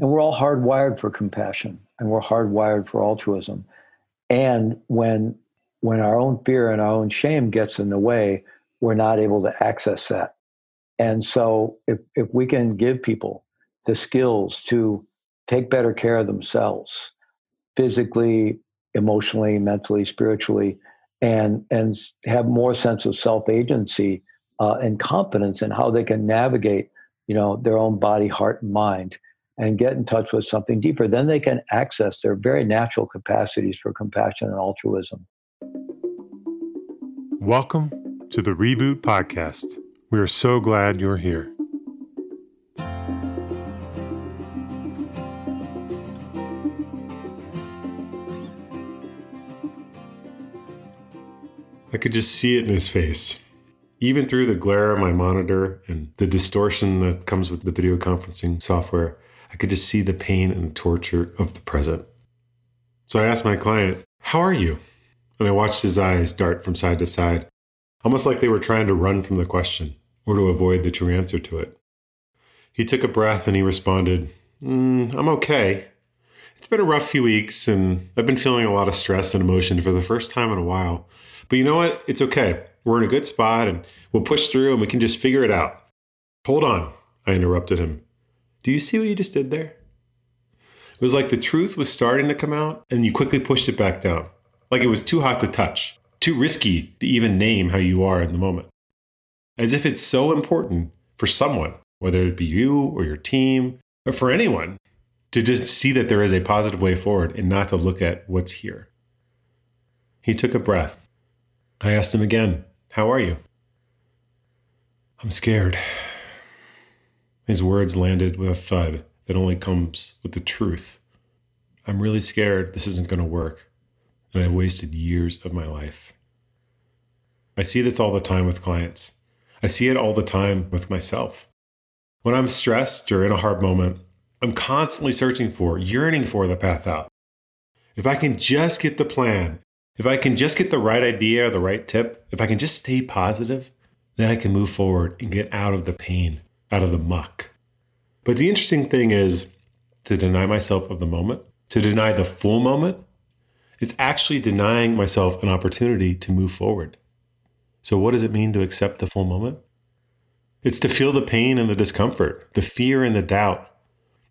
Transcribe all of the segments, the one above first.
And we're all hardwired for compassion and we're hardwired for altruism. And when when our own fear and our own shame gets in the way, we're not able to access that. And so if, if we can give people the skills to take better care of themselves physically, emotionally, mentally, spiritually, and and have more sense of self agency uh, and confidence in how they can navigate, you know, their own body, heart, and mind, and get in touch with something deeper. Then they can access their very natural capacities for compassion and altruism. Welcome to the Reboot Podcast. We are so glad you're here. I could just see it in his face. Even through the glare of my monitor and the distortion that comes with the video conferencing software, I could just see the pain and the torture of the present. So I asked my client, How are you? And I watched his eyes dart from side to side, almost like they were trying to run from the question or to avoid the true answer to it. He took a breath and he responded, mm, I'm okay. It's been a rough few weeks and I've been feeling a lot of stress and emotion for the first time in a while. But you know what? It's okay. We're in a good spot and we'll push through and we can just figure it out. Hold on, I interrupted him. Do you see what you just did there? It was like the truth was starting to come out and you quickly pushed it back down. Like it was too hot to touch, too risky to even name how you are in the moment. As if it's so important for someone, whether it be you or your team or for anyone, to just see that there is a positive way forward and not to look at what's here. He took a breath I asked him again, How are you? I'm scared. His words landed with a thud that only comes with the truth. I'm really scared this isn't going to work, and I've wasted years of my life. I see this all the time with clients. I see it all the time with myself. When I'm stressed or in a hard moment, I'm constantly searching for, yearning for the path out. If I can just get the plan if I can just get the right idea or the right tip, if I can just stay positive, then I can move forward and get out of the pain, out of the muck. But the interesting thing is to deny myself of the moment, to deny the full moment, is actually denying myself an opportunity to move forward. So, what does it mean to accept the full moment? It's to feel the pain and the discomfort, the fear and the doubt,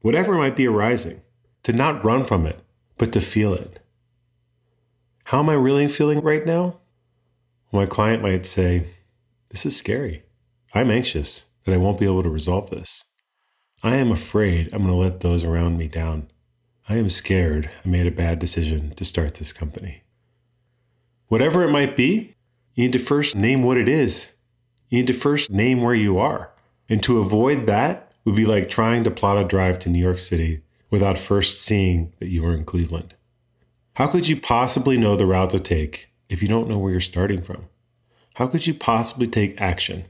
whatever might be arising, to not run from it, but to feel it. How am I really feeling right now? My client might say, This is scary. I'm anxious that I won't be able to resolve this. I am afraid I'm going to let those around me down. I am scared I made a bad decision to start this company. Whatever it might be, you need to first name what it is. You need to first name where you are. And to avoid that would be like trying to plot a drive to New York City without first seeing that you are in Cleveland. How could you possibly know the route to take if you don't know where you're starting from? How could you possibly take action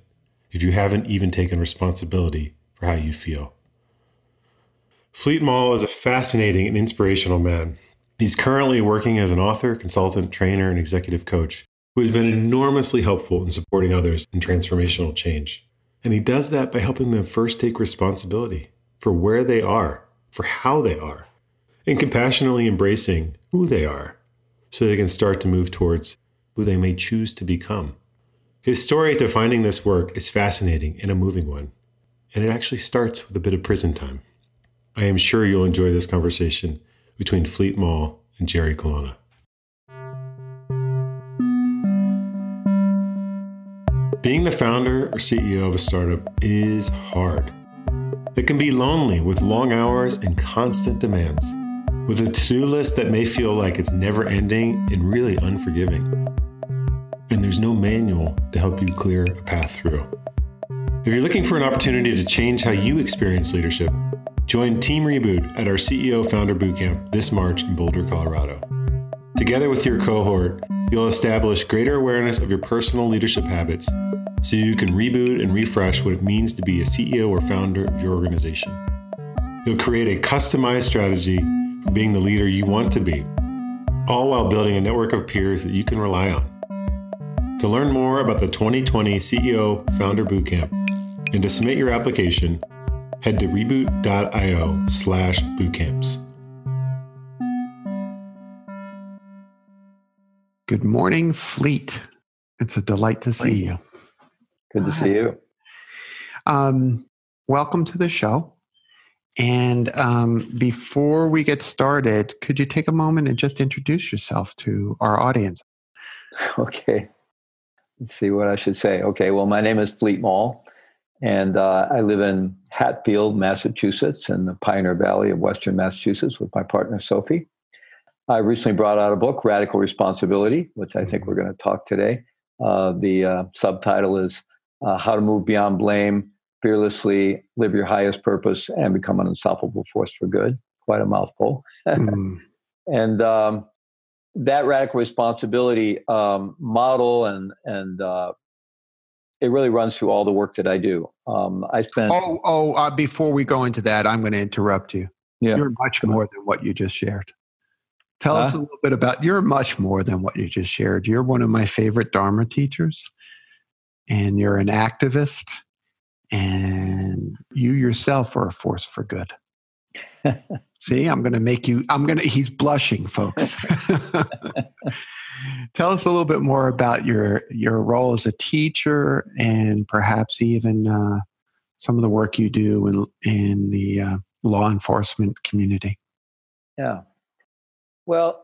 if you haven't even taken responsibility for how you feel? Fleet Maull is a fascinating and inspirational man. He's currently working as an author, consultant, trainer, and executive coach who has been enormously helpful in supporting others in transformational change. And he does that by helping them first take responsibility for where they are, for how they are, and compassionately embracing who they are so they can start to move towards who they may choose to become. His story to finding this work is fascinating and a moving one, and it actually starts with a bit of prison time. I am sure you'll enjoy this conversation between Fleet Maull and Jerry Colonna. Being the founder or CEO of a startup is hard. It can be lonely with long hours and constant demands with a to do list that may feel like it's never ending and really unforgiving. And there's no manual to help you clear a path through. If you're looking for an opportunity to change how you experience leadership, join Team Reboot at our CEO Founder Bootcamp this March in Boulder, Colorado. Together with your cohort, you'll establish greater awareness of your personal leadership habits so you can reboot and refresh what it means to be a CEO or founder of your organization. You'll create a customized strategy for being the leader you want to be, all while building a network of peers that you can rely on. To learn more about the 2020 CEO Founder Bootcamp and to submit your application, head to reboot.io slash bootcamps. Good morning, Fleet. It's a delight to see you. Good to see you. Um, welcome to the show. And um, before we get started, could you take a moment and just introduce yourself to our audience? Okay. Let's see what I should say. Okay. Well, my name is Fleet Maull, and uh, I live in Hatfield, Massachusetts, in the Pioneer Valley of Western Massachusetts with my partner, Sophie. I recently brought out a book, Radical Responsibility, which I think we're going to talk today. Uh, the uh, subtitle is uh, How to Move Beyond Blame, Fearlessly Live Your Highest Purpose, and Become an Unstoppable Force for Good. Quite a mouthful. mm. And um, that radical responsibility um, model and and uh, it really runs through all the work that I do. Um, I spent. Oh, oh! Uh, before we go into that, I'm going to interrupt you. Yeah. You're much more than what you just shared. Tell huh? us a little bit about. You're much more than what you just shared. You're one of my favorite Dharma teachers, and you're an activist, and you yourself are a force for good. See, I'm going to make you, I'm going to, he's blushing, folks. Tell us a little bit more about your, your role as a teacher and perhaps even uh, some of the work you do in, in the uh, law enforcement community. Yeah. Well,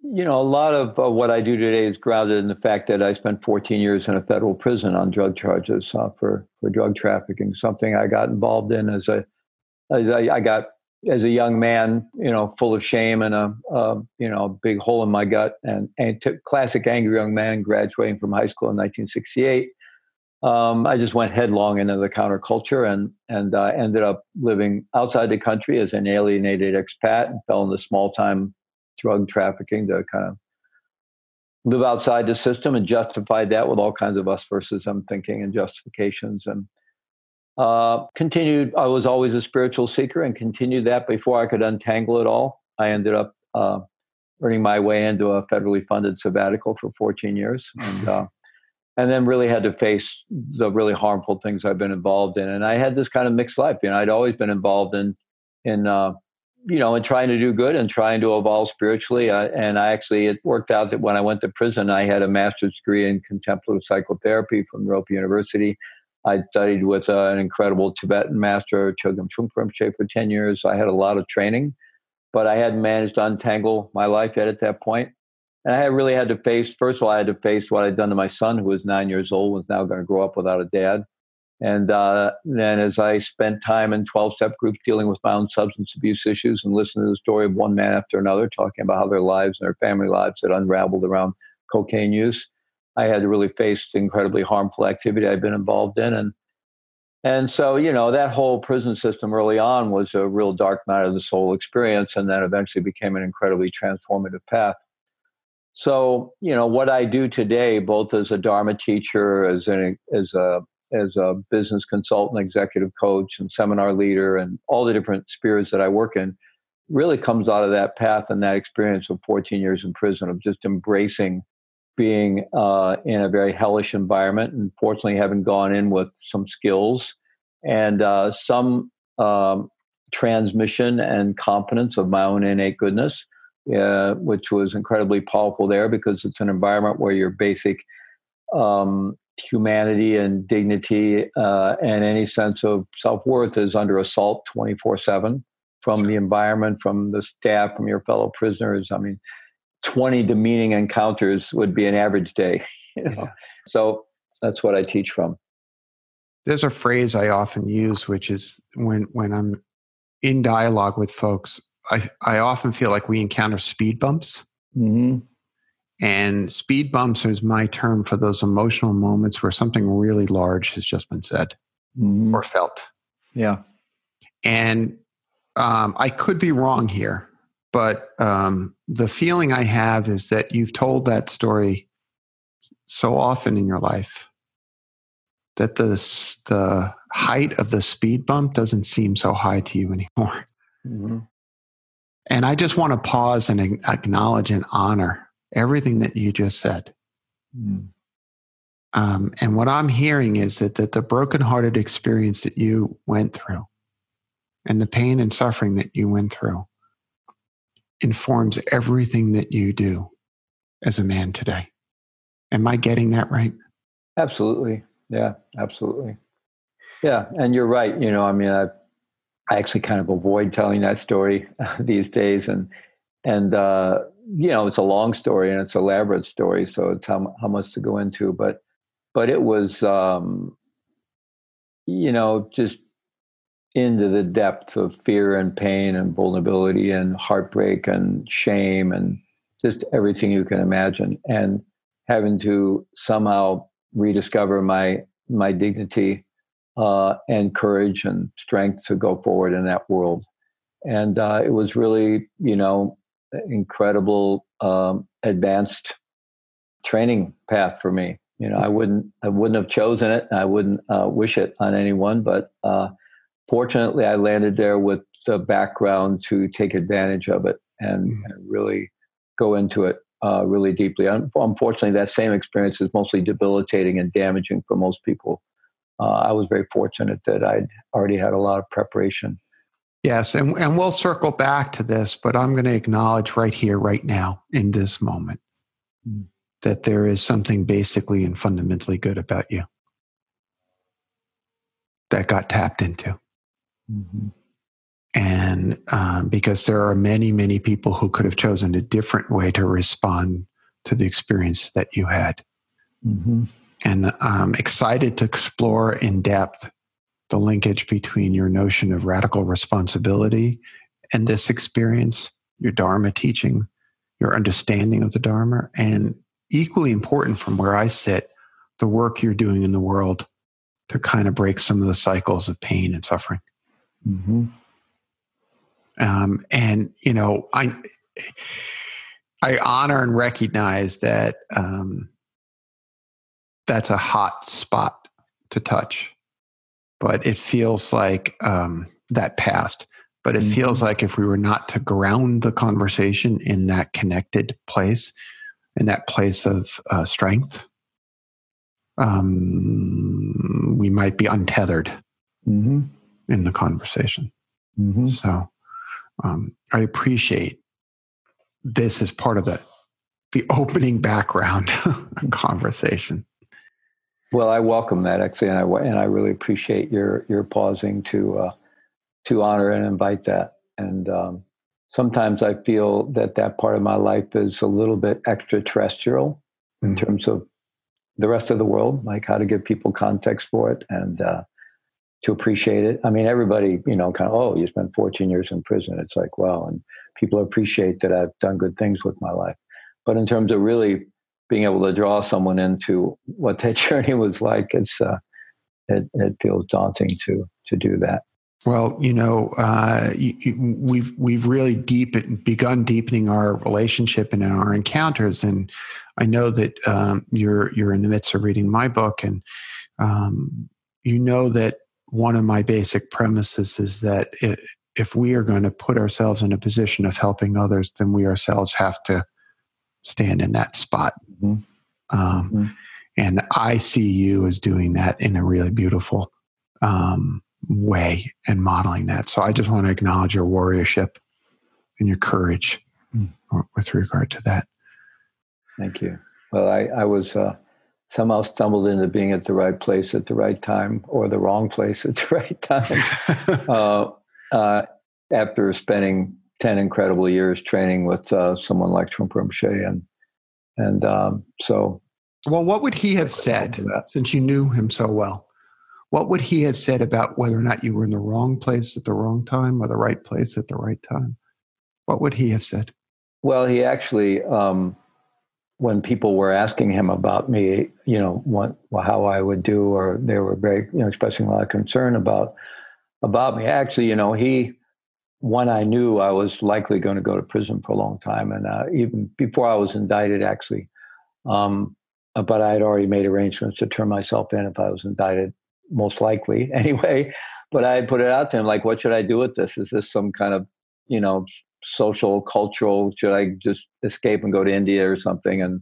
you know, a lot of uh, what I do today is grounded in the fact that I spent 14 years in a federal prison on drug charges uh, for for drug trafficking. Something I got involved in as a as I, I got as a young man, you know, full of shame and a, a you know big hole in my gut, and and t- classic angry young man graduating from high school in 1968. Um, I just went headlong into the counterculture and and uh, ended up living outside the country as an alienated expat and fell into small time drug trafficking to kind of live outside the system and justified that with all kinds of us versus them thinking and justifications and uh, continued, I was always a spiritual seeker and continued that before I could untangle it all. I ended up uh, earning my way into a federally funded sabbatical for 14 years. And, uh, and then really had to face the really harmful things I've been involved in. And I had this kind of mixed life. You know, I'd always been involved in, in uh, you know, in trying to do good and trying to evolve spiritually. Uh, and I actually, it worked out that when I went to prison, I had a master's degree in contemplative psychotherapy from Naropa University. I studied with uh, an incredible Tibetan master, Chogyam Trungpa Rinpoche, for 10 years. I had a lot of training, but I hadn't managed to untangle my life yet at that point. And I really had to face, first of all, I had to face what I'd done to my son, who was nine years old, was now going to grow up without a dad. And uh, then as I spent time in 12 step groups dealing with my own substance abuse issues and listening to the story of one man after another, talking about how their lives and their family lives had unraveled around cocaine use, I had to really face the incredibly harmful activity I'd been involved in. And and so, you know, that whole prison system early on was a real dark night of the soul experience, and then eventually became an incredibly transformative path. So, you know, what I do today, both as a Dharma teacher, as an as a as a business consultant, executive coach, and seminar leader, and all the different spheres that I work in, really comes out of that path and that experience of 14 years in prison of just embracing being uh, in a very hellish environment and fortunately having gone in with some skills and uh, some um, transmission and competence of my own innate goodness, uh, which was incredibly powerful there because it's an environment where your basic um, humanity and dignity uh, and any sense of self worth is under assault 24 7 from the environment, from the staff, from your fellow prisoners. I mean, 20 demeaning encounters would be an average day. You know? yeah. So that's what I teach from. There's a phrase I often use, which is when when I'm in dialogue with folks, I, I often feel like we encounter speed bumps. Mm-hmm. And speed bumps is my term for those emotional moments where something really large has just been said mm-hmm. or felt. Yeah. And um, I could be wrong here, but um, the feeling I have is that you've told that story so often in your life that the the height of the speed bump doesn't seem so high to you anymore. Mm-hmm. And I just want to pause and acknowledge and honor everything that you just said. Mm. Um, and what I'm hearing is that, that the brokenhearted experience that you went through and the pain and suffering that you went through informs everything that you do as a man today. Am I getting that right? Absolutely. Yeah, absolutely. Yeah, and you're right. You know, I mean, I, I actually kind of avoid telling that story these days, and and uh, you know, it's a long story and it's a elaborate story, so it's how how much to go into. But but it was, um, you know, just into the depth of fear and pain and vulnerability and heartbreak and shame and just everything you can imagine, and having to somehow rediscover my my dignity uh, and courage and strength to go forward in that world. And uh, it was really, you know, incredible um, advanced training path for me. You know, I wouldn't I wouldn't have chosen it. I wouldn't uh, wish it on anyone, but uh, fortunately, I landed there with the background to take advantage of it and, mm. and really go into it uh, really deeply. Unfortunately, that same experience is mostly debilitating and damaging for most people. Uh, I was very fortunate that I'd already had a lot of preparation. Yes, and, and we'll circle back to this, but I'm going to acknowledge right here, right now, in this moment, mm. that there is something basically and fundamentally good about you that got tapped into. Mm-hmm. And um, because there are many, many people who could have chosen a different way to respond to the experience that you had. Mm-hmm. And I'm excited to explore in depth the linkage between your notion of radical responsibility and this experience, your Dharma teaching, your understanding of the Dharma, and equally important from where I sit, the work you're doing in the world to kind of break some of the cycles of pain and suffering. Mm-hmm. Um, and you know, I I honor and recognize that um, that's a hot spot to touch, but it feels like um, that past. But it mm-hmm. feels like if we were not to ground the conversation in that connected place, in that place of uh, strength, um, we might be untethered mm-hmm. In the conversation. Mm-hmm. So um, I appreciate this as part of the the opening background conversation. Well, I welcome that actually, and I and I really appreciate your your pausing to uh, to honor and invite that. And um, sometimes I feel that that part of my life is a little bit extraterrestrial in mm-hmm. terms of the rest of the world, like how to give people context for it and uh, to appreciate it. I mean, everybody, you know, kind of, oh, you spent 14 years in prison. It's like, wow. And people appreciate that I've done good things with my life. But in terms of really being able to draw someone into what that journey was like, it's, uh, it, it feels daunting to, to do that. Well, you know, uh, we've we've really deep begun deepening our relationship and our encounters, and I know that um, you're you're in the midst of reading my book, and um, you know that one of my basic premises is that it, if we are going to put ourselves in a position of helping others, then we ourselves have to stand in that spot. Mm-hmm. Um, mm-hmm. And I see you as doing that in a really beautiful um, way and modeling that. So I just want to acknowledge your warriorship and your courage mm-hmm. with regard to that. Thank you. Well, I, I was. Uh, somehow stumbled into being at the right place at the right time or the wrong place at the right time uh, uh, after spending 10 incredible years training with uh, someone like Rinpoche. And, and um, so. Well, what would he have said since you knew him so well? What would he have said about whether or not you were in the wrong place at the wrong time or the right place at the right time? What would he have said? Well, he actually, um, when people were asking him about me, you know, what how I would do, or they were very, you know, expressing a lot of concern about about me. Actually, you know, he when I knew I was likely going to go to prison for a long time, and uh, even before I was indicted, actually, um, but I had already made arrangements to turn myself in if I was indicted, most likely anyway. But I put it out to him like, what should I do with this? Is this some kind of, you know, social, cultural? Should I just escape and go to India or something? And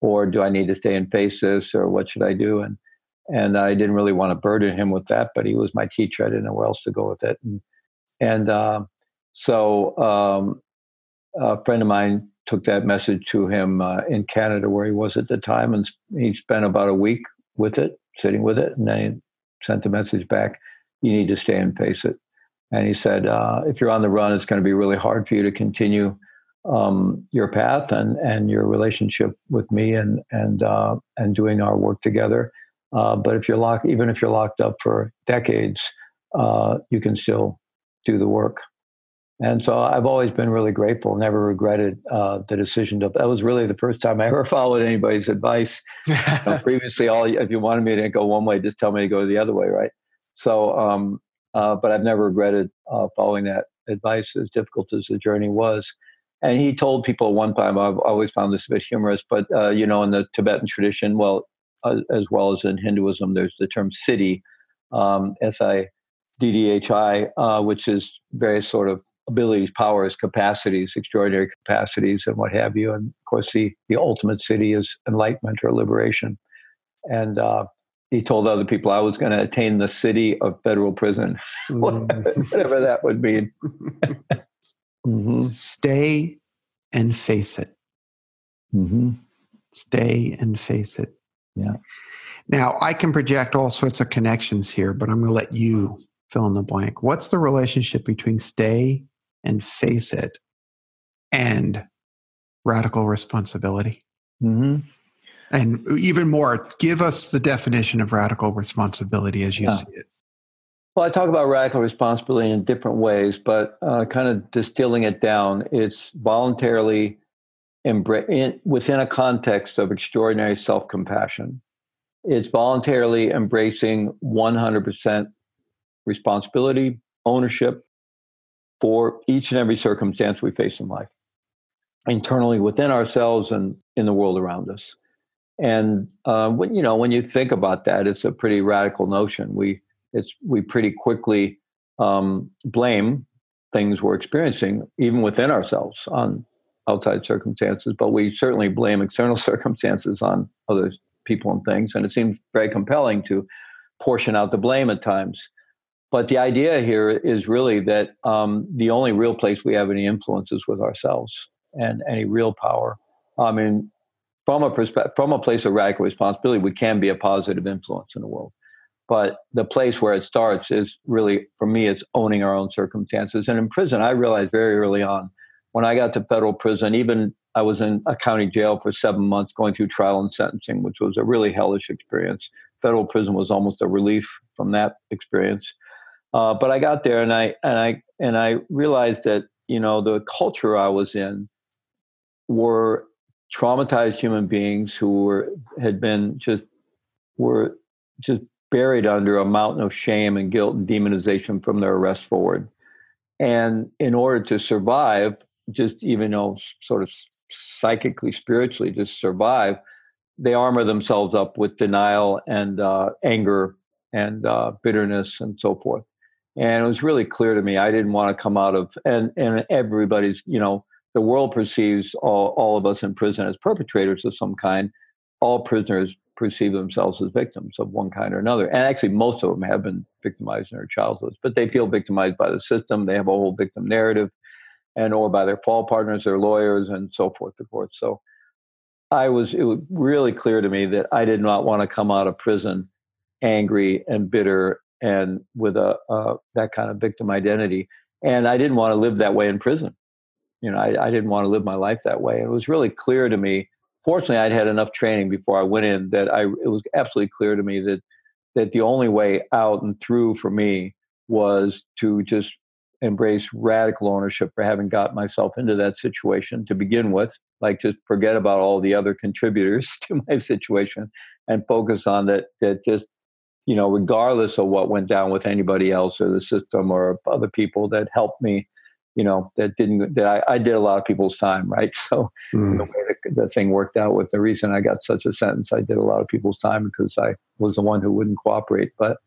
or do I need to stay and face this, or what should I do? And and I didn't really want to burden him with that, but he was my teacher. I didn't know where else to go with it. And And uh, so um, a friend of mine took that message to him uh, in Canada, where he was at the time, and he spent about a week with it, sitting with it, and then he sent the message back: "You need to stay and face it." And he said, uh, "If you're on the run, it's going to be really hard for you to continue um, your path and and your relationship with me and and uh, and doing our work together. Uh, but if you're locked, even if you're locked up for decades, uh, you can still do the work." And so I've always been really grateful, never regretted uh, the decision to. That was really the first time I ever followed anybody's advice. you know, previously, all if you wanted me to go one way, just tell me to go the other way, right? So, um, uh, but I've never regretted uh, following that advice, as difficult as the journey was. And he told people one time, I've always found this a bit humorous, but uh, you know, in the Tibetan tradition, well, as well as in Hinduism, there's the term siddhi, um, S I D D H I, uh, which is various sort of abilities, powers, capacities, extraordinary capacities, and what have you. And of course, the, the ultimate siddhi is enlightenment or liberation. And uh, he told other people I was going to attain the siddhi of federal prison, mm. whatever that would mean. mm-hmm. Stay and face it. Mm-hmm. Stay and face it. Yeah. Now, I can project all sorts of connections here, but I'm going to let you fill in the blank. What's the relationship between stay and face it and radical responsibility. Mm-hmm. And even more, give us the definition of radical responsibility as you yeah. see it. Well, I talk about radical responsibility in different ways, but uh, kind of distilling it down, it's voluntarily embra- in, within a context of extraordinary self compassion. It's voluntarily embracing 100% responsibility, ownership, for each and every circumstance we face in life, internally within ourselves and in the world around us. And uh, when you know when you think about that, it's a pretty radical notion. We it's we pretty quickly um, blame things we're experiencing, even within ourselves, on outside circumstances. But we certainly blame external circumstances on other people and things. And it seems very compelling to portion out the blame at times. But the idea here is really that um, the only real place we have any influence is with ourselves and any real power. I mean, from a perspective, from a place of radical responsibility, we can be a positive influence in the world. But the place where it starts is really, for me, it's owning our own circumstances. And in prison, I realized very early on, when I got to federal prison, even I was in a county jail for seven months going through trial and sentencing, which was a really hellish experience. Federal prison was almost a relief from that experience. Uh, but I got there and I and I and I realized that you know the culture I was in were traumatized human beings who were had been just were just buried under a mountain of shame and guilt and demonization from their arrest forward. And in order to survive, just even though sort of psychically, spiritually, just survive, they armor themselves up with denial and uh, anger and uh, bitterness and so forth and it was really clear to me I didn't want to come out of and and everybody's you know the world perceives all, all of us in prison as perpetrators of some kind all prisoners perceive themselves as victims of one kind or another and actually most of them have been victimized in their childhoods but they feel victimized by the system they have a whole victim narrative and or by their fall partners their lawyers and so forth and forth so i was it was really clear to me that i did not want to come out of prison angry and bitter and with a uh, that kind of victim identity. And I didn't want to live that way in prison. You know, I, I didn't want to live my life that way. It was really clear to me. Fortunately, I'd had enough training before I went in that I it was absolutely clear to me that that the only way out and through for me was to just embrace radical ownership for having got myself into that situation to begin with like just forget about all the other contributors to my situation and focus on that that just you know, regardless of what went down with anybody else or the system or other people that helped me, you know, that didn't, that I, I did a lot of people's time, right? So mm. the way the, the, thing worked out with the reason I got such a sentence, I did a lot of people's time because I was the one who wouldn't cooperate. But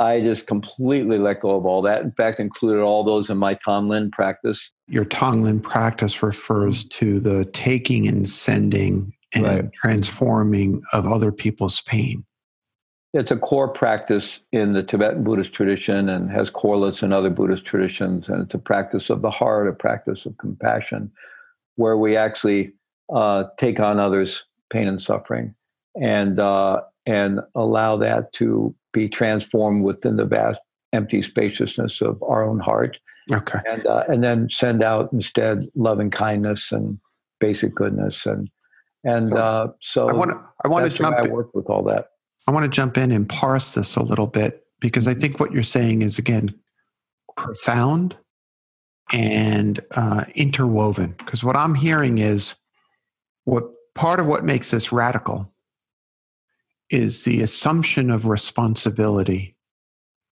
I just completely let go of all that. In fact, included all those in my Tonglen practice. Your Tonglen practice refers to the taking and sending and right. transforming of other people's pain. It's a core practice in the Tibetan Buddhist tradition and has correlates in other Buddhist traditions. And it's a practice of the heart, a practice of compassion, where we actually uh, take on others' pain and suffering and uh, and allow that to be transformed within the vast empty spaciousness of our own heart. Okay. And uh, and then send out instead loving kindness and basic goodness and and so, uh, so I want to I want to jump. I work with all that. I want to jump in and parse this a little bit because I think what you're saying is again profound and uh, interwoven. Because what I'm hearing is what part of what makes this radical is the assumption of responsibility.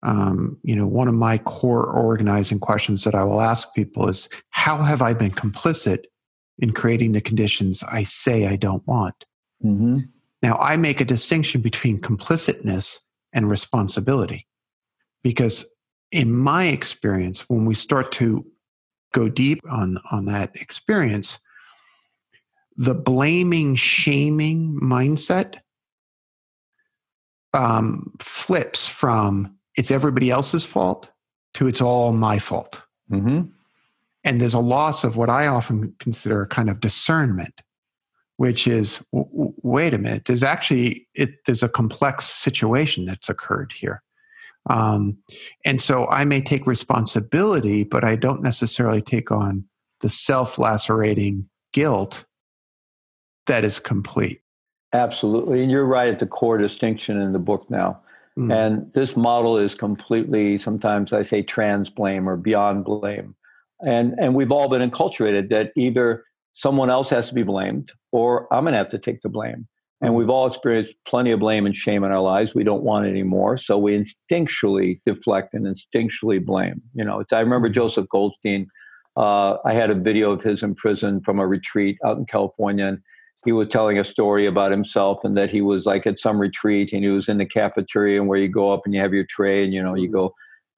Um, you know, one of my core organizing questions that I will ask people is how have I been complicit in creating the conditions I say I don't want? Mm-hmm. Now, I make a distinction between complicitness and responsibility because, in my experience, when we start to go deep on, on that experience, the blaming, shaming mindset um, flips from it's everybody else's fault to it's all my fault. Mm-hmm. And there's a loss of what I often consider a kind of discernment which is w- wait a minute there's actually it, there's a complex situation that's occurred here. Um, and so i may take responsibility but i don't necessarily take on the self-lacerating guilt that is complete. Absolutely. And you're right at the core distinction in the book now. Mm. and this model is completely sometimes i say trans blame or beyond blame. And and we've all been enculturated that either someone else has to be blamed or I'm going to have to take the blame. And we've all experienced plenty of blame and shame in our lives. We don't want it anymore. So we instinctually deflect and instinctually blame. You know, I remember Joseph Goldstein. Uh, I had a video of his in prison from a retreat out in California. And he was telling a story about himself and that he was like at some retreat and he was in the cafeteria and where you go up and you have your tray and, you know, you go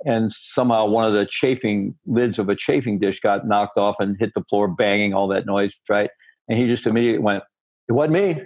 and somehow one of the chafing lids of a chafing dish got knocked off and hit the floor, banging all that noise, right? And he just immediately went, "It wasn't me,"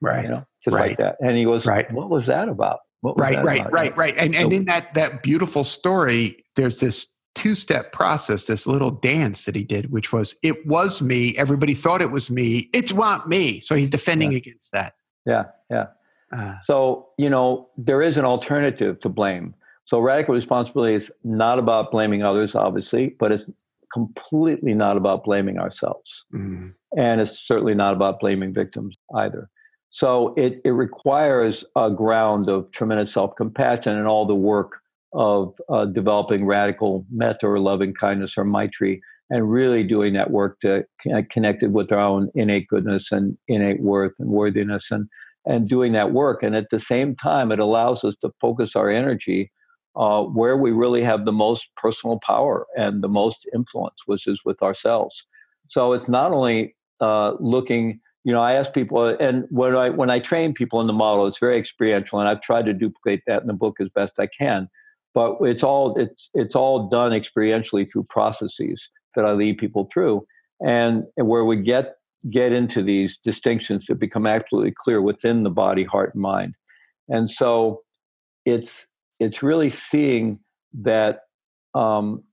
right? You know, just right. like that. And he goes, "Right, what was that about?" Was right, that right, about? right, right. And so, and in that that beautiful story, there's this two step process, this little dance that he did, which was, "It was me." Everybody thought it was me. It's not me. So he's defending yeah. against that. Yeah, yeah. Uh, so you know, there is an alternative to blame so radical responsibility is not about blaming others, obviously, but it's completely not about blaming ourselves. Mm. And it's certainly not about blaming victims either. So it, it requires a ground of tremendous self compassion and all the work of uh, developing radical metta or loving kindness or maitri and really doing that work to connect it with our own innate goodness and innate worth and worthiness and, and doing that work. And at the same time, it allows us to focus our energy uh, where we really have the most personal power and the most influence, which is with ourselves. So it's not only uh, looking. You know, I ask people, and when I when I train people in the model, it's very experiential, and I've tried to duplicate that in the book as best I can. But it's all it's it's all done experientially through processes that I lead people through, and, and where we get get into these distinctions that become absolutely clear within the body, heart, and mind. And so it's it's really seeing that um,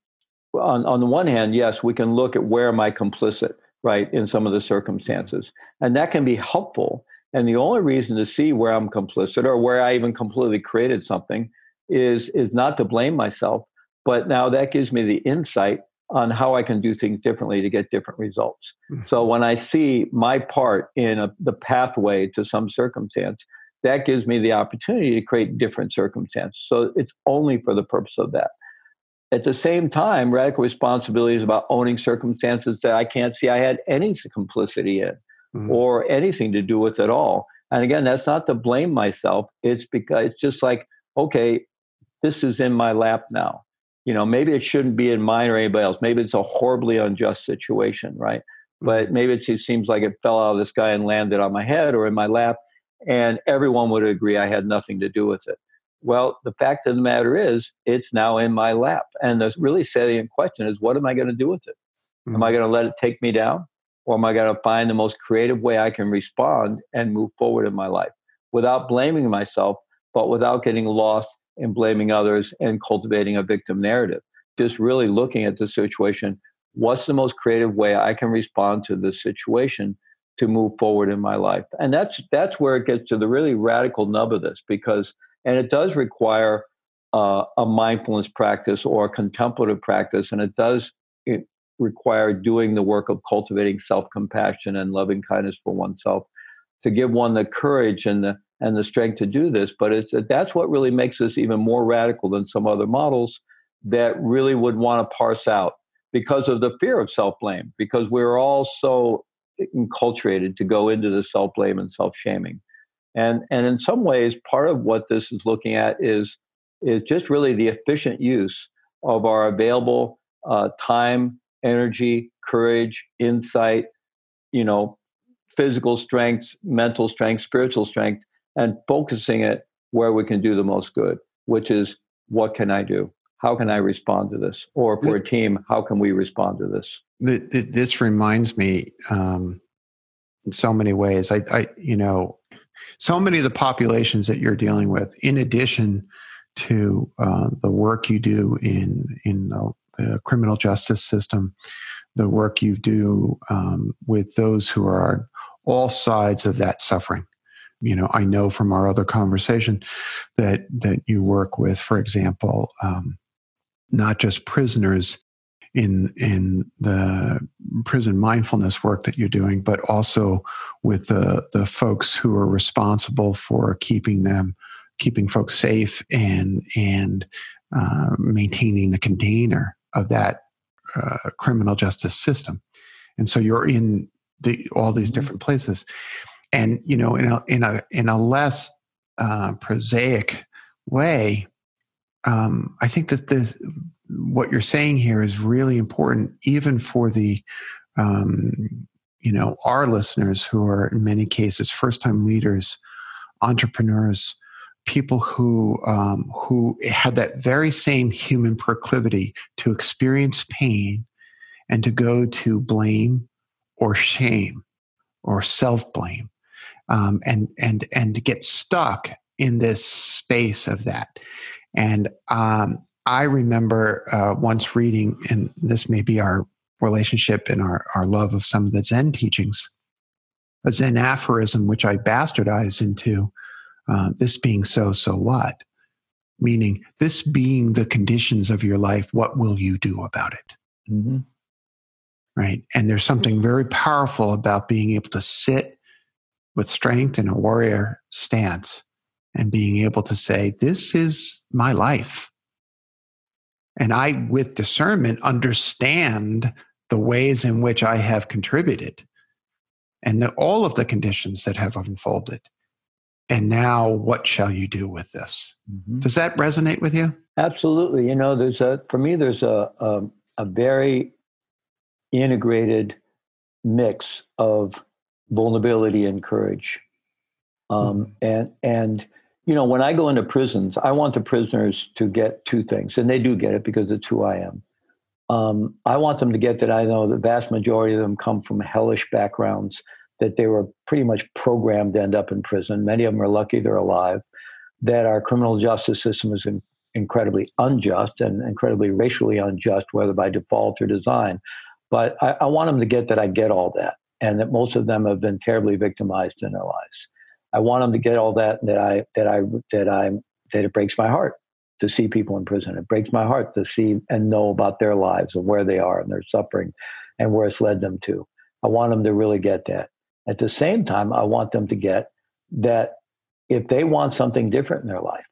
on, on the one hand, yes, we can look at where am I complicit, right, in some of the circumstances. And that can be helpful. And the only reason to see where I'm complicit or where I even completely created something is, is not to blame myself, but now that gives me the insight on how I can do things differently to get different results. Mm-hmm. So when I see my part in a, the pathway to some circumstance, that gives me the opportunity to create different circumstances. So it's only for the purpose of that. At the same time, radical responsibility is about owning circumstances that I can't see I had any complicity in mm-hmm. or anything to do with at all. And again, that's not to blame myself. It's because it's just like, okay, this is in my lap now. You know, maybe it shouldn't be in mine or anybody else. Maybe it's a horribly unjust situation, right? Mm-hmm. But maybe it seems like it fell out of the sky and landed on my head or in my lap and everyone would agree I had nothing to do with it. Well, the fact of the matter is, it's now in my lap. And the really salient question is, what am I going to do with it? Mm-hmm. Am I mm-hmm. going to let it take me down? Or am I going to find the most creative way I can respond and move forward in my life without blaming myself, but without getting lost in blaming others and cultivating a victim narrative. Just really looking at the situation. What's the most creative way I can respond to this situation to move forward in my life? And that's that's where it gets to the really radical nub of this, because and it does require uh, a mindfulness practice or a contemplative practice, and it does it require doing the work of cultivating self-compassion and loving kindness for oneself to give one the courage and the and the strength to do this. But it's that's what really makes us even more radical than some other models that really would want to parse out because of the fear of self-blame, because we're all so enculturated to go into the self-blame and self-shaming. And and in some ways, part of what this is looking at is is just really the efficient use of our available uh, time, energy, courage, insight, you know, physical strength, mental strength, spiritual strength, and focusing it where we can do the most good, which is what can I do? How can I respond to this? Or for a team, how can we respond to this? This reminds me um, in so many ways. I, I, you know, so many of the populations that you're dealing with, in addition to uh, the work you do in in the, the, criminal justice system, the work you do um, with those who are on all sides of that suffering. You know, I know from our other conversation that that you work with, for example, um, not just prisoners in in the prison mindfulness work that you're doing, but also with the the folks who are responsible for keeping them keeping folks safe and and uh, maintaining the container of that uh, criminal justice system. And so you're in the, all these mm-hmm. different places, and you know in a in a in a less uh, prosaic way. Um, I think that this what you're saying here is really important, even for the um, you know our listeners who are in many cases first time leaders, entrepreneurs people who um, who had that very same human proclivity to experience pain and to go to blame or shame or self blame um, and and and get stuck in this space of that and um, I remember uh, once reading, and this may be our relationship and our, our love of some of the Zen teachings, a Zen aphorism, which I bastardized into uh, this being so, so what? Meaning, this being the conditions of your life, what will you do about it? Mm-hmm. Right. And there's something very powerful about being able to sit with strength and a warrior stance and being able to say, This is my life. And I, with discernment, understand the ways in which I have contributed and the, all of the conditions that have unfolded and now what shall you do with this mm-hmm. does that resonate with you absolutely you know there's a for me there's a a, a very integrated mix of vulnerability and courage um, mm-hmm. and and you know when i go into prisons i want the prisoners to get two things and they do get it because it's who i am um, i want them to get that i know the vast majority of them come from hellish backgrounds that they were pretty much programmed to end up in prison. Many of them are lucky they're alive. That our criminal justice system is in, incredibly unjust and incredibly racially unjust, whether by default or design. But I, I want them to get that I get all that, and that most of them have been terribly victimized in their lives. I want them to get all that that I that I that I that it breaks my heart to see people in prison. It breaks my heart to see and know about their lives and where they are and their suffering and where it's led them to. I want them to really get that. At the same time, I want them to get that if they want something different in their life,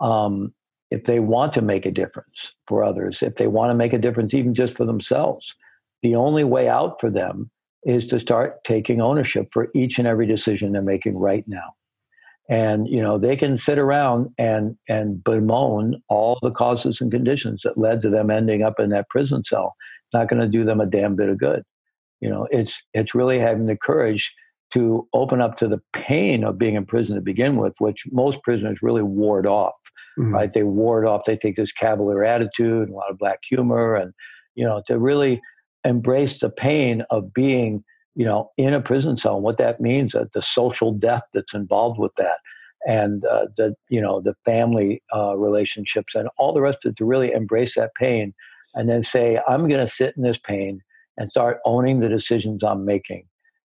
um, if they want to make a difference for others, if they want to make a difference even just for themselves, the only way out for them is to start taking ownership for each and every decision they're making right now. And you know they can sit around and and bemoan all the causes and conditions that led to them ending up in that prison cell. Not going to do them a damn bit of good you know it's it's really having the courage to open up to the pain of being in prison to begin with which most prisoners really ward off mm-hmm. right they ward off they take this cavalier attitude and a lot of black humor and you know to really embrace the pain of being you know in a prison cell and what that means uh, the social death that's involved with that and uh, the you know the family uh, relationships and all the rest of it to really embrace that pain and then say i'm going to sit in this pain and start owning the decisions i'm making.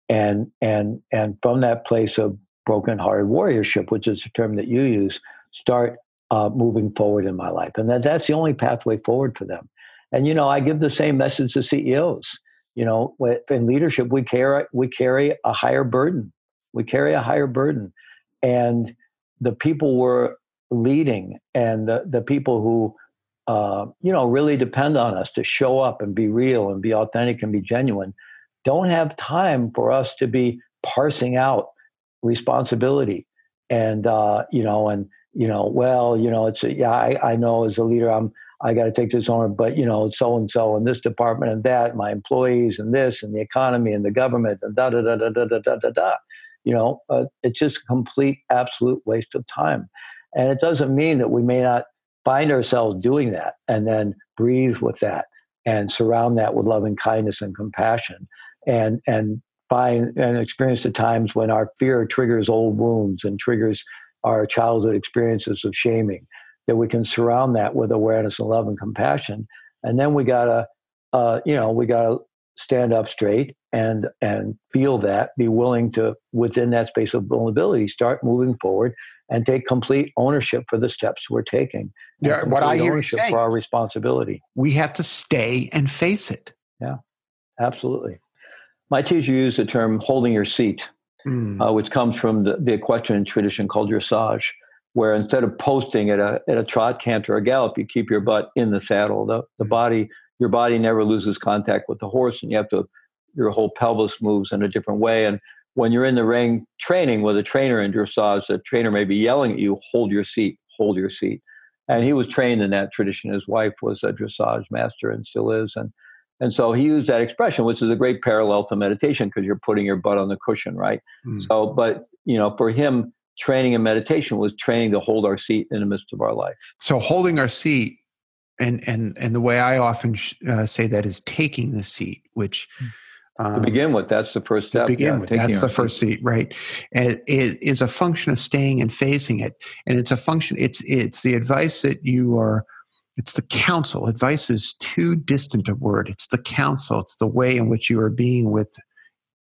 And and and from that place of broken hearted warriorship which is a term that you use start uh, moving forward in my life. And that that's the only pathway forward for them and you know i give the same message to ceos you know in leadership we carry we carry a higher burden. We carry a higher burden. And the people we're leading and the, the people who uh, you know really depend on us to show up and be real and be authentic and be genuine don't have time for us to be parsing out responsibility. And uh, you know and you know well you know it's a, yeah I, I know as a leader i'm i got to take this on but you know so and so in this department and that my employees and this and the economy and the government and da da da da da da da da, da you know, uh, it's just a complete, absolute waste of time. And it doesn't mean that we may not find ourselves doing that and then breathe with that and surround that with loving kindness and compassion and and find and experience the times when our fear triggers old wounds and triggers our childhood experiences of shaming that we can surround that with awareness and love and compassion. And then we gotta uh, you know we gotta stand up straight and and feel that be willing to within that space of vulnerability start moving forward and take complete ownership for the steps we're taking yeah what i hear you saying, for our responsibility. We have to stay and face it. Yeah absolutely. My teacher used the term holding your seat mm. uh, which comes from the, the equestrian tradition called dressage where instead of posting at a, at a trot canter or a gallop you keep your butt in the saddle. The, the mm. body your body never loses contact with the horse and you have to your whole pelvis moves in a different way. And when you're in the ring training with a trainer in dressage the trainer may be yelling at you hold your seat hold your seat. And he was trained in that tradition. His wife was a dressage master and still is. And and so he used that expression which is a great parallel to meditation because you're putting your butt on the cushion right? Mm. so but you know for him training and meditation was training to hold our seat in the midst of our life so holding our seat and and and the way I often uh, say that is taking the seat, which um, to begin with, that's the first step. To begin yeah, with, that's the first seat, right? And it is a function of staying and facing it, and it's a function. It's it's the advice that you are. It's the counsel. Advice is too distant a word. It's the counsel. It's the way in which you are being with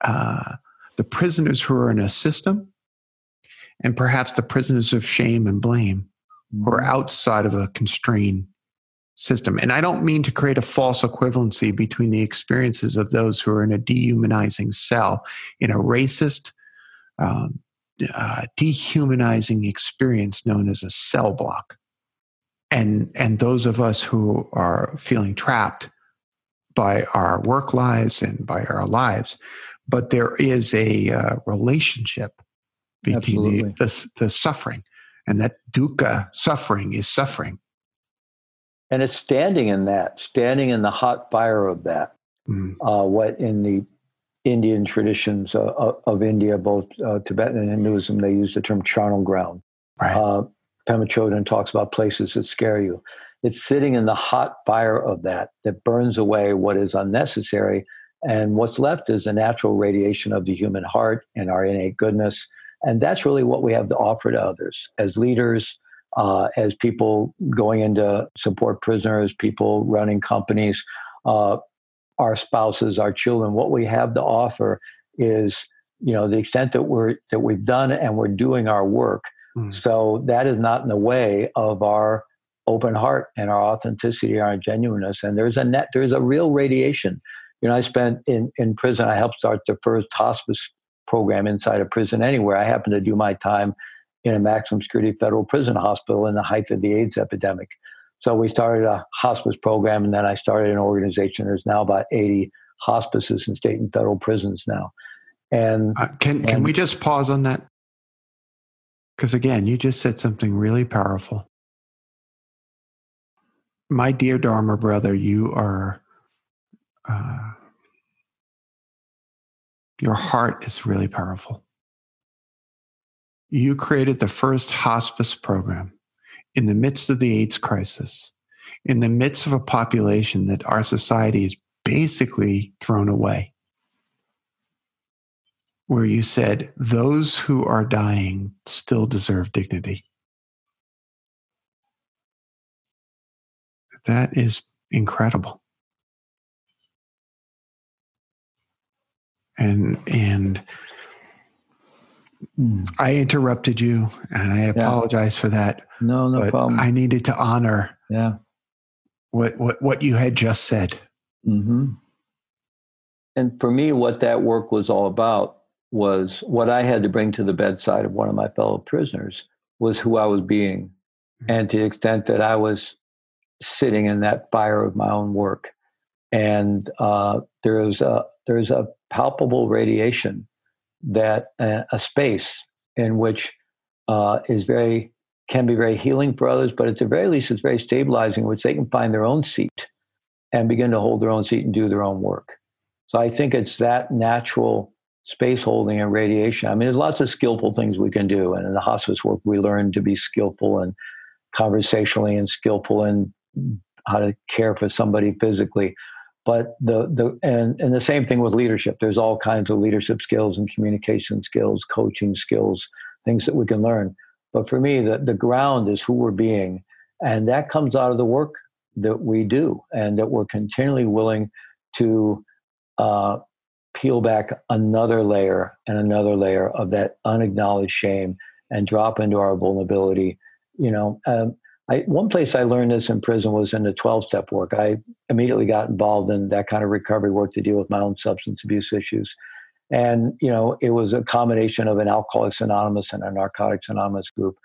uh, the prisoners who are in a system, and perhaps the prisoners of shame and blame, who are mm-hmm. outside of a constrained system. And I don't mean to create a false equivalency between the experiences of those who are in a dehumanizing cell, in a racist, um, uh, dehumanizing experience known as a cell block, and and those of us who are feeling trapped by our work lives and by our lives. But there is a uh, relationship between the, the, the suffering, and that dukkha suffering is suffering and it's standing in that, standing in the hot fire of that. Mm. Uh, what in the Indian traditions uh, of India, both uh, Tibetan and Hinduism, they use the term charnel ground. Right. Uh, Pema Chodron talks about places that scare you. It's sitting in the hot fire of that that burns away what is unnecessary, and what's left is a natural radiation of the human heart and our innate goodness. And that's really what we have to offer to others as leaders, uh, as people going into support prisoners, people running companies, uh, our spouses, our children. What we have to offer is, you know, the extent that we're that we've done and we're doing our work. Mm. So that is not in the way of our open heart and our authenticity, our genuineness. And there's a net, there's a real radiation. You know, I spent in in prison. I helped start the first hospice program inside a prison anywhere. I happened to do my time in a maximum security federal prison hospital in the height of the AIDS epidemic. So we started a hospice program, and then I started an organization. There's now about 80 hospices in state and federal prisons now. And uh, can and, can we just pause on that? Because again, you just said something really powerful. My dear Dharma brother, you are. Uh, your heart is really powerful. You created the first hospice program in the midst of the AIDS crisis, in the midst of a population that our society is basically thrown away. where you said, Those who are dying still deserve dignity. That is incredible. And, and, Mm. I interrupted you, and I apologize for that. No, no but problem. I needed to honor yeah. what what what you had just said. hmm And for me, what that work was all about was what I had to bring to the bedside of one of my fellow prisoners was who I was being, and to the extent that I was sitting in that fire of my own work, and uh, there is a there is a palpable radiation that uh, a space in which uh, is very can be very healing for others, but at the very least, it's very stabilizing, which they can find their own seat and begin to hold their own seat and do their own work. So I think it's that natural space holding and radiation. I mean, there's lots of skillful things we can do, and in the hospice work, we learn to be skillful and conversationally and skillful in how to care for somebody physically. But the the and and the same thing with leadership. There's all kinds of leadership skills and communication skills, coaching skills, things that we can learn. But for me, the, the ground is who we're being. And that comes out of the work that we do and that we're continually willing to uh, peel back another layer and another layer of that unacknowledged shame and drop into our vulnerability. You know, um, I, one place I learned this in prison was in the 12 step work. I immediately got involved in that kind of recovery work to deal with my own substance abuse issues. And, you know, it was a combination of an Alcoholics Anonymous and a Narcotics Anonymous group.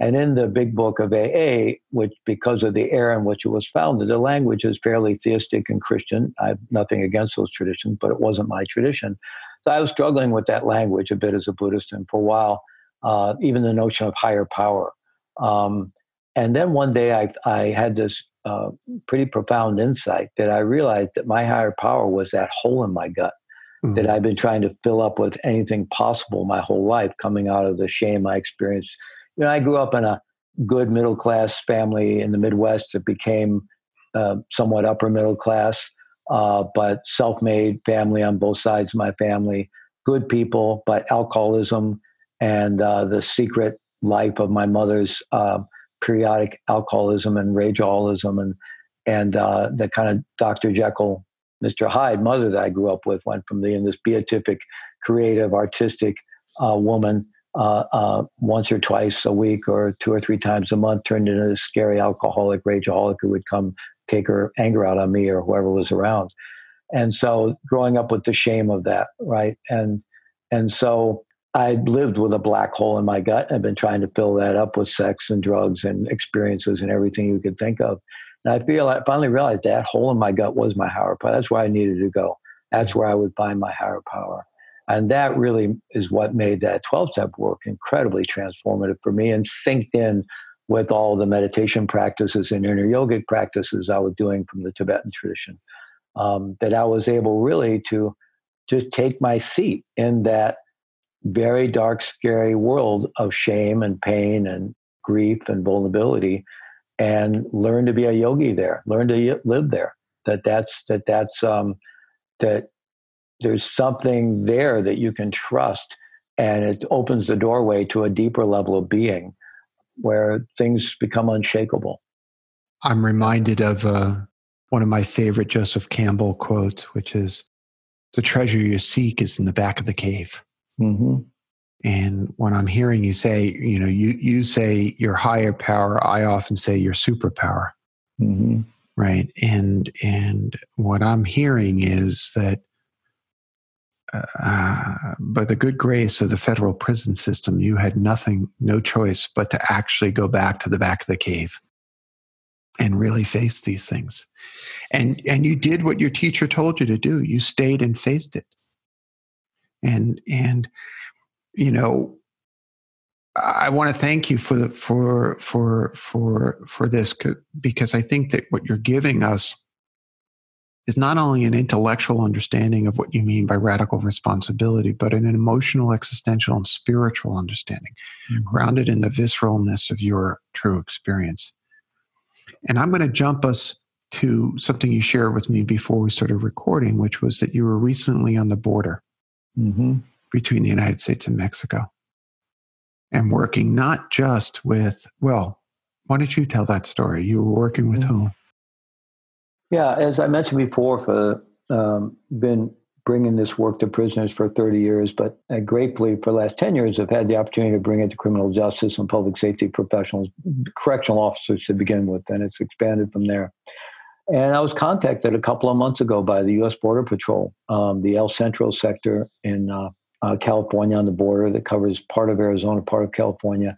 And in the big book of AA, which because of the era in which it was founded, the language is fairly theistic and Christian. I have nothing against those traditions, but it wasn't my tradition. So I was struggling with that language a bit as a Buddhist, and for a while, uh, even the notion of higher power. Um, and then one day I, I had this uh, pretty profound insight that I realized that my higher power was that hole in my gut mm-hmm. that I've been trying to fill up with anything possible my whole life, coming out of the shame I experienced. You know, I grew up in a good middle class family in the Midwest that became uh, somewhat upper middle class, uh, but self made family on both sides of my family. Good people, but alcoholism and uh, the secret life of my mother's uh, periodic alcoholism and rageholism and and uh, the kind of Dr. Jekyll, Mr. Hyde mother that I grew up with went from being this beatific, creative, artistic uh, woman uh, uh, once or twice a week or two or three times a month turned into this scary alcoholic, rageaholic who would come take her anger out on me or whoever was around. And so growing up with the shame of that, right? And and so I lived with a black hole in my gut. I've been trying to fill that up with sex and drugs and experiences and everything you could think of. And I feel I finally realized that hole in my gut was my higher power. That's where I needed to go. That's where I would find my higher power. And that really is what made that 12 step work incredibly transformative for me and synced in with all the meditation practices and inner yogic practices I was doing from the Tibetan tradition. Um, that I was able really to just take my seat in that very dark, scary world of shame and pain and grief and vulnerability and learn to be a yogi there learn to live there. That that's that that's um that there's something there that you can trust and it opens the doorway to a deeper level of being where things become unshakable. I'm reminded of uh, one of my favorite joseph campbell quotes which is the treasure you seek is in the back of the cave mm-hmm. And when I'm hearing you say, you know, you you say your higher power, I often say your superpower, mm-hmm. right? And and what I'm hearing is that, uh, by the good grace of the federal prison system, you had nothing, no choice but to actually go back to the back of the cave and really face these things. And and you did what your teacher told you to do. You stayed and faced it. And and you know i want to thank you for the, for for for for this because i think that what you're giving us is not only an intellectual understanding of what you mean by radical responsibility but an emotional existential and spiritual understanding mm-hmm. grounded in the visceralness of your true experience and i'm going to jump us to something you shared with me before we started recording which was that you were recently on the border mm-hmm between the United States and Mexico and working not just with, well, why don't you tell that story? You were working with whom? Yeah, as I mentioned before, for um, been bringing this work to prisoners for 30 years, but uh, gratefully for the last 10 years, I've had the opportunity to bring it to criminal justice and public safety professionals, correctional officers to begin with, and it's expanded from there. And I was contacted a couple of months ago by the U.S. Border Patrol, um, the El Centro sector in uh, uh, California on the border that covers part of Arizona, part of California.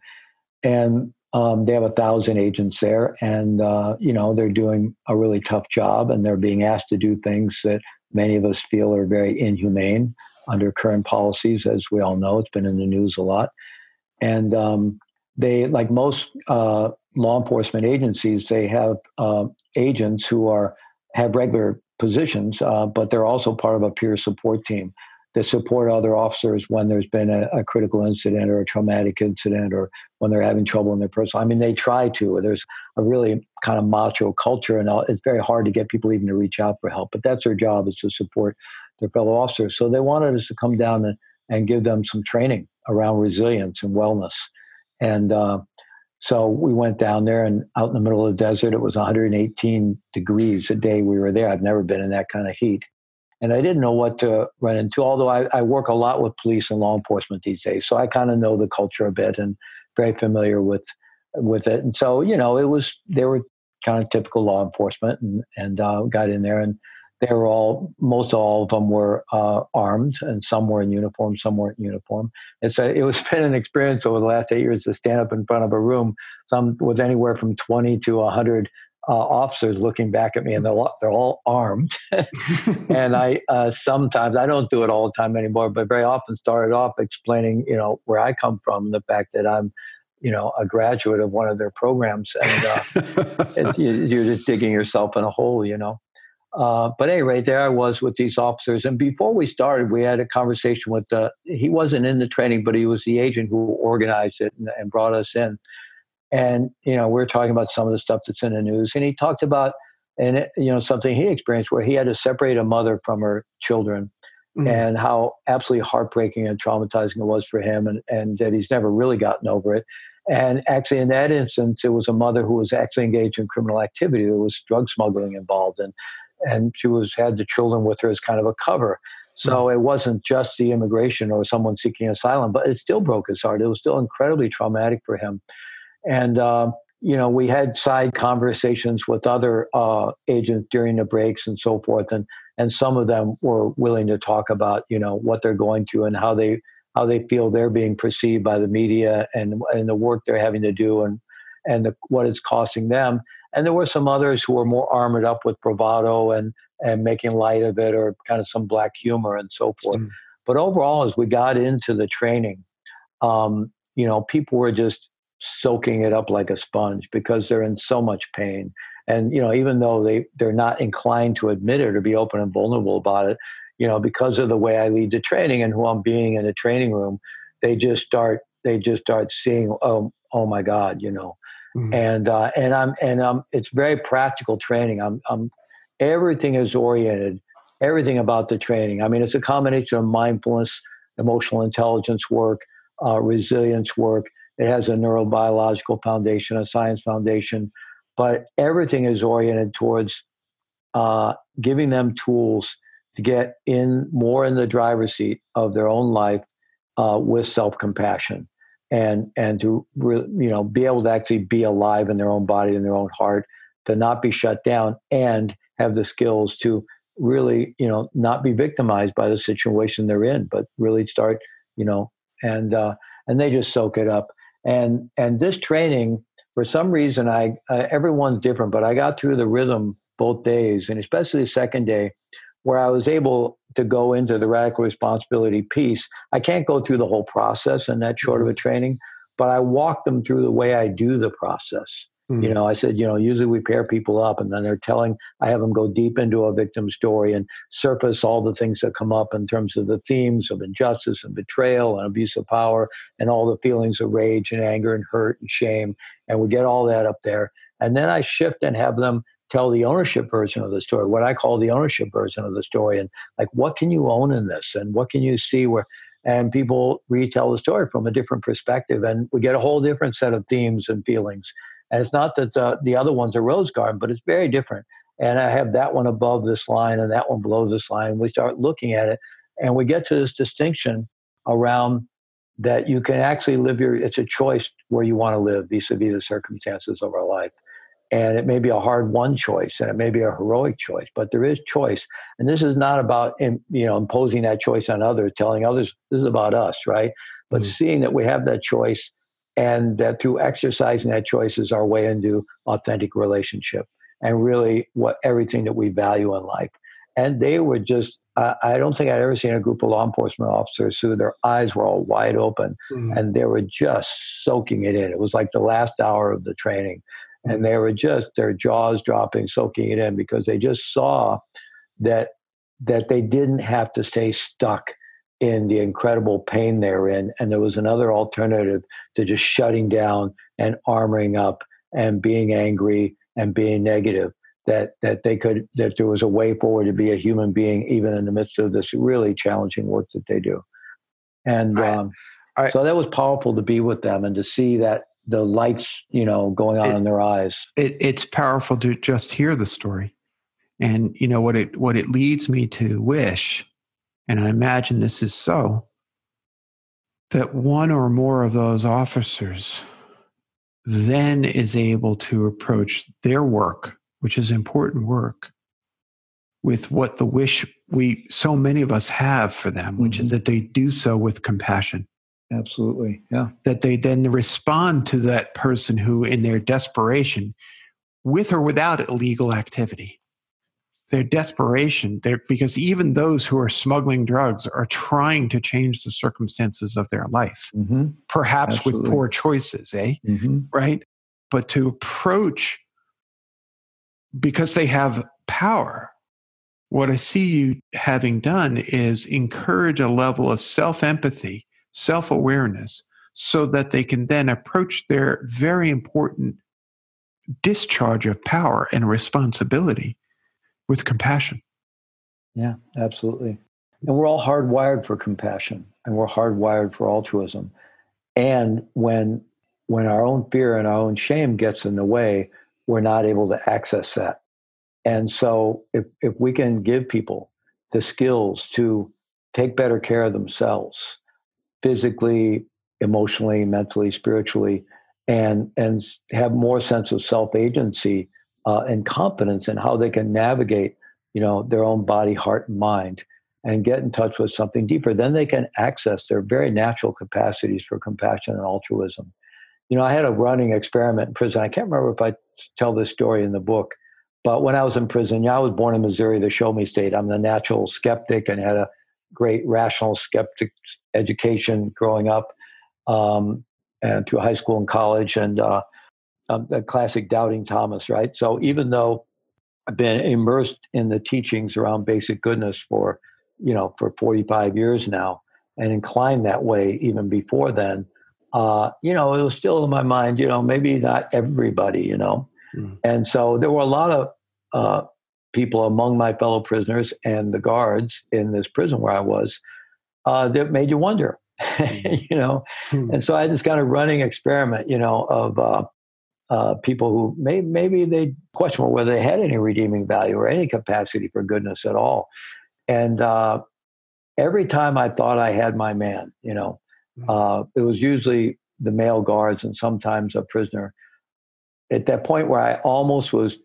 And um, they have a thousand agents there, and uh, you know they're doing a really tough job, and they're being asked to do things that many of us feel are very inhumane under current policies, as we all know. It's been in the news a lot, and um, they, like most uh, law enforcement agencies, they have uh, agents who are have regular positions, uh, but they're also part of a peer support team that support other officers when there's been a, a, critical incident or a traumatic incident or when they're having trouble in their personal. I mean, they try to. There's a really kind of macho culture, and it's very hard to get people even to reach out for help. But that's their job is to support their fellow officers. So they wanted us to come down and, and give them some training around resilience and wellness. And uh, so we went down there and out in the middle of the desert, it was 118 degrees a day we were there. I've never been in that kind of heat and I didn't know what to run into. Although I, I work a lot with police and law enforcement these days, so I kind of know the culture a bit and very familiar with with it. And so you know, it was they were kind of typical law enforcement, and and uh, got in there, and they were all most all of them were uh, armed, and some were in uniform, some weren't in uniform. It's a, it was been an experience over the last eight years to stand up in front of a room, some with anywhere from twenty to hundred uh, officers looking back at me, and they're all, they're all armed. and I uh, sometimes I don't do it all the time anymore, but very often started off explaining, you know, where I come from, and the fact that I'm, you know, a graduate of one of their programs, and uh, it, you're just digging yourself in a hole, you know. Uh, but anyway, there I was with these officers, and before we started, we had a conversation with the. He wasn't in the training, but he was the agent who organized it and, and brought us in and you know we are talking about some of the stuff that's in the news and he talked about and it, you know something he experienced where he had to separate a mother from her children mm-hmm. and how absolutely heartbreaking and traumatizing it was for him and, and that he's never really gotten over it and actually in that instance it was a mother who was actually engaged in criminal activity there was drug smuggling involved and and she was had the children with her as kind of a cover so mm-hmm. it wasn't just the immigration or someone seeking asylum but it still broke his heart it was still incredibly traumatic for him and, uh, you know, we had side conversations with other uh, agents during the breaks and so forth. And, and some of them were willing to talk about, you know, what they're going to and how they, how they feel they're being perceived by the media and, and the work they're having to do and, and the, what it's costing them. And there were some others who were more armored up with bravado and, and making light of it or kind of some black humor and so forth. Mm. But overall, as we got into the training, um, you know, people were just soaking it up like a sponge because they're in so much pain. And, you know, even though they, they're not inclined to admit it or be open and vulnerable about it, you know, because of the way I lead the training and who I'm being in the training room, they just start, they just start seeing, oh, oh my God, you know. Mm-hmm. And, uh, and I'm, and I'm, it's very practical training. I'm, I'm, everything is oriented, everything about the training. I mean, it's a combination of mindfulness, emotional intelligence work, uh, resilience work, it has a neurobiological foundation, a science foundation, but everything is oriented towards uh, giving them tools to get in more in the driver's seat of their own life uh, with self-compassion and and to re- you know be able to actually be alive in their own body and their own heart to not be shut down and have the skills to really you know not be victimized by the situation they're in but really start you know and uh, and they just soak it up. And and this training for some reason i uh, everyone's different but i got through the rhythm both days and especially the second day where i was able to go into the radical responsibility piece i can't go through the whole process in that short of a mm-hmm. training but i walk them through the way i do the process Mm-hmm. You know, I said, you know, usually we pair people up and then they're telling, I have them go deep into a victim story and surface all the things that come up in terms of the themes of injustice and betrayal and abuse of power and all the feelings of rage and anger and hurt and shame. And we get all that up there. And then I shift and have them tell the ownership version of the story, what I call the ownership version of the story. And like, what can you own in this? And what can you see where, and people retell the story from a different perspective and we get a whole different set of themes and feelings and it's not that the, the other ones are rose garden but it's very different and i have that one above this line and that one below this line we start looking at it and we get to this distinction around that you can actually live your it's a choice where you want to live vis-a-vis the circumstances of our life and it may be a hard one choice and it may be a heroic choice but there is choice and this is not about you know imposing that choice on others telling others this is about us right but mm. seeing that we have that choice and that through exercising that choice is our way into authentic relationship and really what everything that we value in life and they were just uh, I don't think I'd ever seen a group of law enforcement officers who their eyes were all wide open mm. and they were just soaking it in. It was like the last hour of the training and they were just their jaws dropping, soaking it in because they just saw that that they didn't have to stay stuck in the incredible pain they're in, and there was another alternative to just shutting down and armoring up and being angry and being negative. That that they could that there was a way forward to be a human being even in the midst of this really challenging work that they do, and I, um, I, so that was powerful to be with them and to see that the lights, you know, going on it, in their eyes. It, it's powerful to just hear the story, and you know what it what it leads me to wish, and I imagine this is so, that one or more of those officers then is able to approach their work, which is important work, with what the wish we so many of us have for them, which mm-hmm. is that they do so with compassion Absolutely. Yeah. That they then respond to that person who, in their desperation, with or without illegal activity, their desperation, they're, because even those who are smuggling drugs are trying to change the circumstances of their life, mm-hmm. perhaps Absolutely. with poor choices, eh? Mm-hmm. Right? But to approach because they have power. What I see you having done is encourage a level of self empathy self awareness, so that they can then approach their very important discharge of power and responsibility with compassion. Yeah, absolutely. And we're all hardwired for compassion and we're hardwired for altruism. And when when our own fear and our own shame gets in the way, we're not able to access that. And so if, if we can give people the skills to take better care of themselves, physically, emotionally, mentally, spiritually, and and have more sense of self agency uh, and confidence in how they can navigate, you know, their own body, heart, and mind, and get in touch with something deeper. Then they can access their very natural capacities for compassion and altruism. You know, I had a running experiment in prison. I can't remember if I tell this story in the book, but when I was in prison, yeah, I was born in Missouri, the show me state. I'm the natural skeptic and had a great rational skeptic education growing up um, and through high school and college and uh, um, the classic doubting Thomas, right? So even though I've been immersed in the teachings around basic goodness for, you know, for 45 years now and inclined that way even before then, uh, you know, it was still in my mind, you know, maybe not everybody, you know. Mm. And so there were a lot of uh, people among my fellow prisoners and the guards in this prison where I was uh, that made you wonder, hmm. you know. Hmm. And so I had this kind of running experiment, you know, of uh, uh, people who may, maybe they question whether they had any redeeming value or any capacity for goodness at all. And uh, every time I thought I had my man, you know, hmm. uh, it was usually the male guards and sometimes a prisoner. At that point where I almost was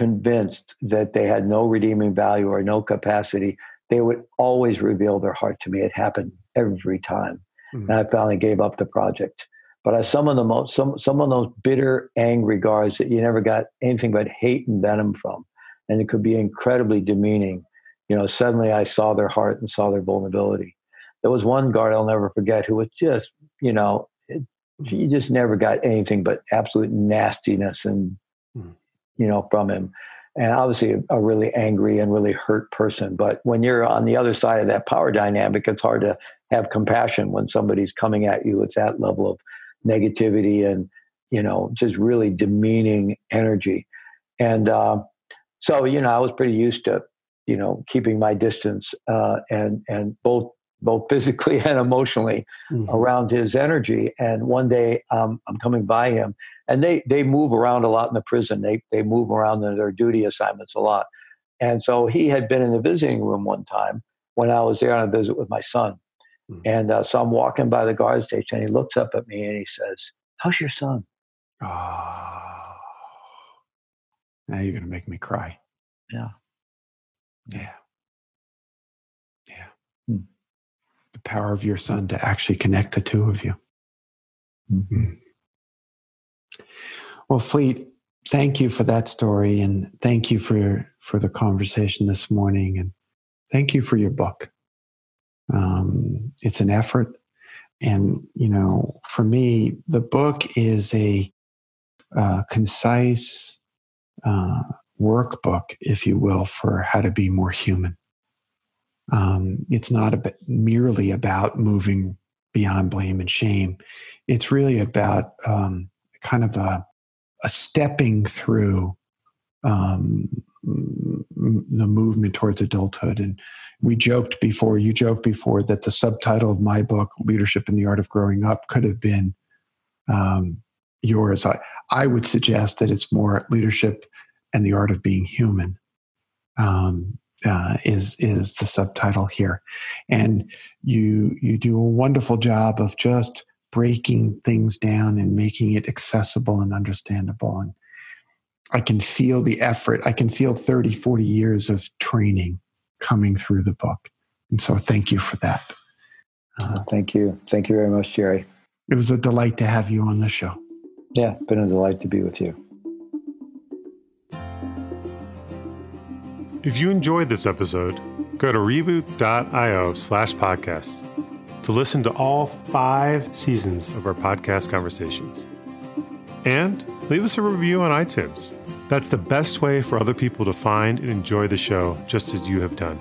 convinced that they had no redeeming value or no capacity, they would always reveal their heart to me. It happened every time. Mm-hmm. And I finally gave up the project. But I, some of the most, some, some of those bitter, angry guards that you never got anything but hate and venom from. And it could be incredibly demeaning. You know, suddenly I saw their heart and saw their vulnerability. There was one guard I'll never forget who was just, you know, it, you just never got anything but absolute nastiness and you know, from him. And obviously, a, really angry and really hurt person. But when you're on the other side of that power dynamic, it's hard to have compassion when somebody's coming at you with that level of negativity and, you know, just really demeaning energy. And uh, so, you know, I was pretty used to, you know, keeping my distance uh, and and both both physically and emotionally mm-hmm. around his energy. And one day um, I'm coming by him, and they they move around a lot in the prison. They they move around in their duty assignments a lot. And so he had been in the visiting room one time when I was there on a visit with my son. Mm-hmm. And uh, so I'm walking by the guard station, and he looks up at me and he says, "How's your son?" Oh, now you're going to make me cry. Yeah. Yeah. Yeah. The power of your son to actually connect the two of you. Mm-hmm. Well, Fleet, thank you for that story and thank you for for the conversation this morning and thank you for your book. Um, it's an effort. And, you know, for me, the book is a uh, concise uh, workbook, if you will, for how to be more human. Um, it's not merely about moving beyond blame and shame. It's really about um, kind of a, a stepping through um, the movement towards adulthood. And we joked before, you joked before, that the subtitle of my book, Leadership and the Art of Growing Up, could have been um, yours. I, I would suggest that it's more leadership and the art of being human. Um, uh, is is the subtitle here, and you you do a wonderful job of just breaking things down and making it accessible and understandable. And I can feel the effort. I can feel 30, 40 years of training coming through the book. And so thank you for that. Uh, thank you. Thank you very much, Jerry. It was a delight to have you on the show. Yeah, been a delight to be with you. If you enjoyed this episode, go to reboot.io slash podcast to listen to all five seasons of our podcast conversations. And leave us a review on iTunes. That's the best way for other people to find and enjoy the show just as you have done.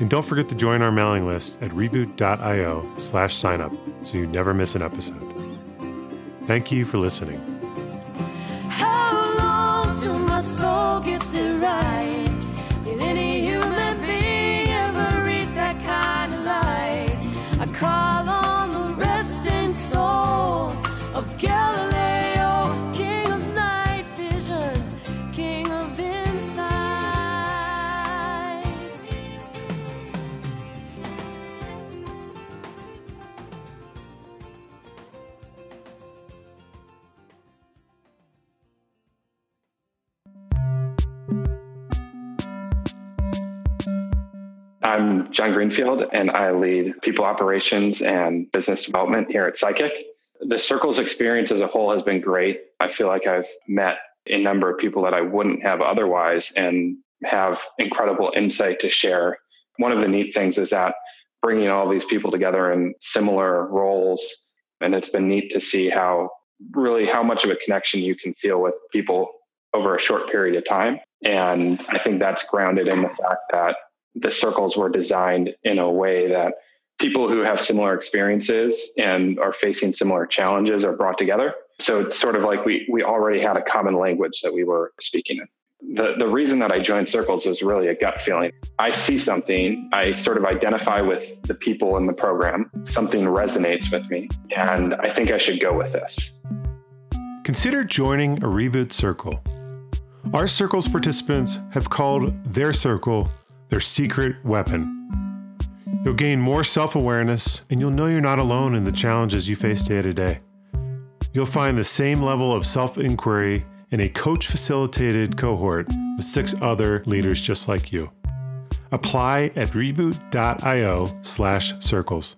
And don't forget to join our mailing list at reboot.io slash signup so you never miss an episode. Thank you for listening. John Greenfield, and I lead people operations and business development here at Psychic. The Circles experience as a whole has been great. I feel like I've met a number of people that I wouldn't have otherwise and have incredible insight to share. One of the neat things is that bringing all these people together in similar roles, and it's been neat to see how really how much of a connection you can feel with people over a short period of time. And I think that's grounded in the fact that the circles were designed in a way that people who have similar experiences and are facing similar challenges are brought together. So it's sort of like we we already had a common language that we were speaking in. The the reason that I joined circles was really a gut feeling. I see something, I sort of identify with the people in the program, something resonates with me, and I think I should go with this. Consider joining a reboot circle. Our circle's participants have called their circle their secret weapon. You'll gain more self awareness and you'll know you're not alone in the challenges you face day to day. You'll find the same level of self inquiry in a coach facilitated cohort with six other leaders just like you. Apply at reboot.io slash circles.